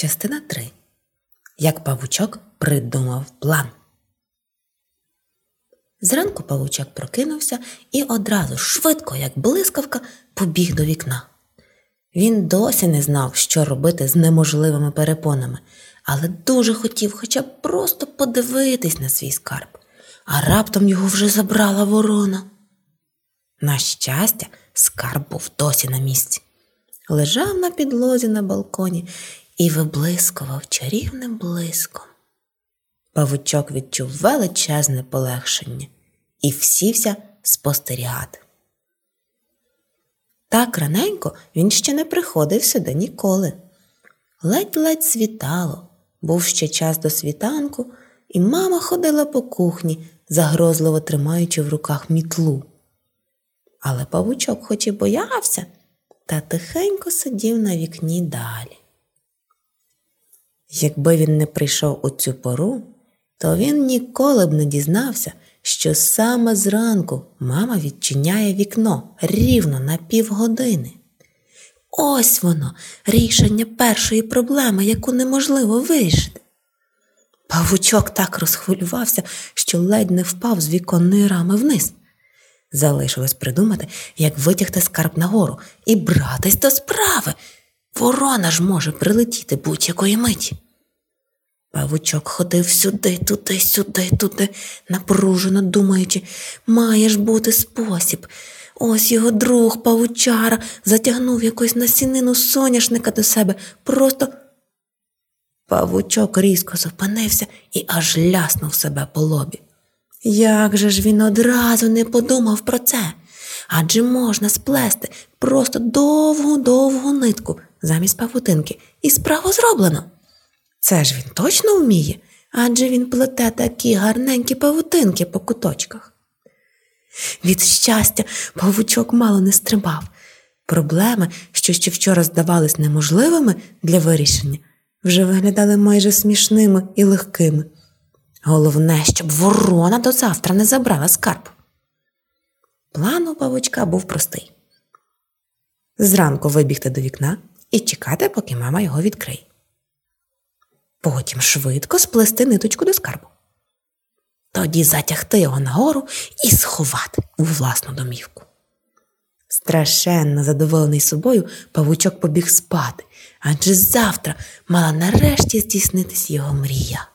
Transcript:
Частина 3. Як павучок придумав план. Зранку павучок прокинувся і одразу швидко, як блискавка, побіг до вікна. Він досі не знав, що робити з неможливими перепонами, але дуже хотів хоча б просто подивитись на свій скарб, а раптом його вже забрала ворона. На щастя, скарб був досі на місці. Лежав на підлозі на балконі і виблискував чарівним блиском. Павучок відчув величезне полегшення і всівся спостерігати. Так раненько він ще не приходив сюди ніколи. Ледь-ледь світало, був ще час до світанку, і мама ходила по кухні, загрозливо тримаючи в руках мітлу. Але павучок хоч і боявся, та тихенько сидів на вікні далі. Якби він не прийшов у цю пору, то він ніколи б не дізнався, що саме зранку мама відчиняє вікно рівно на півгодини. Ось воно, рішення першої проблеми, яку неможливо вирішити. Павучок так розхвилювався, що ледь не впав з віконної рами вниз. Залишилось придумати, як витягти скарб нагору і братись до справи. Ворона ж може прилетіти будь-якої миті. Павучок ходив сюди, туди, сюди, туди, напружено думаючи, має ж бути спосіб. Ось його друг павучара затягнув якусь насінину соняшника до себе. Просто павучок різко зупинився і аж ляснув себе по лобі. Як же ж він одразу не подумав про це? Адже можна сплести просто довгу-довгу нитку замість павутинки, і справу зроблено. Це ж він точно вміє, адже він плете такі гарненькі павутинки по куточках. Від щастя, павучок мало не стрибав. Проблеми, що ще вчора здавались неможливими для вирішення, вже виглядали майже смішними і легкими. Головне, щоб ворона до завтра не забрала скарб. План у павучка був простий зранку вибігти до вікна і чекати, поки мама його відкриє. Потім швидко сплести ниточку до скарбу. Тоді затягти його нагору і сховати у власну домівку. Страшенно задоволений собою, павучок побіг спати, адже завтра мала нарешті здійснитись його мрія.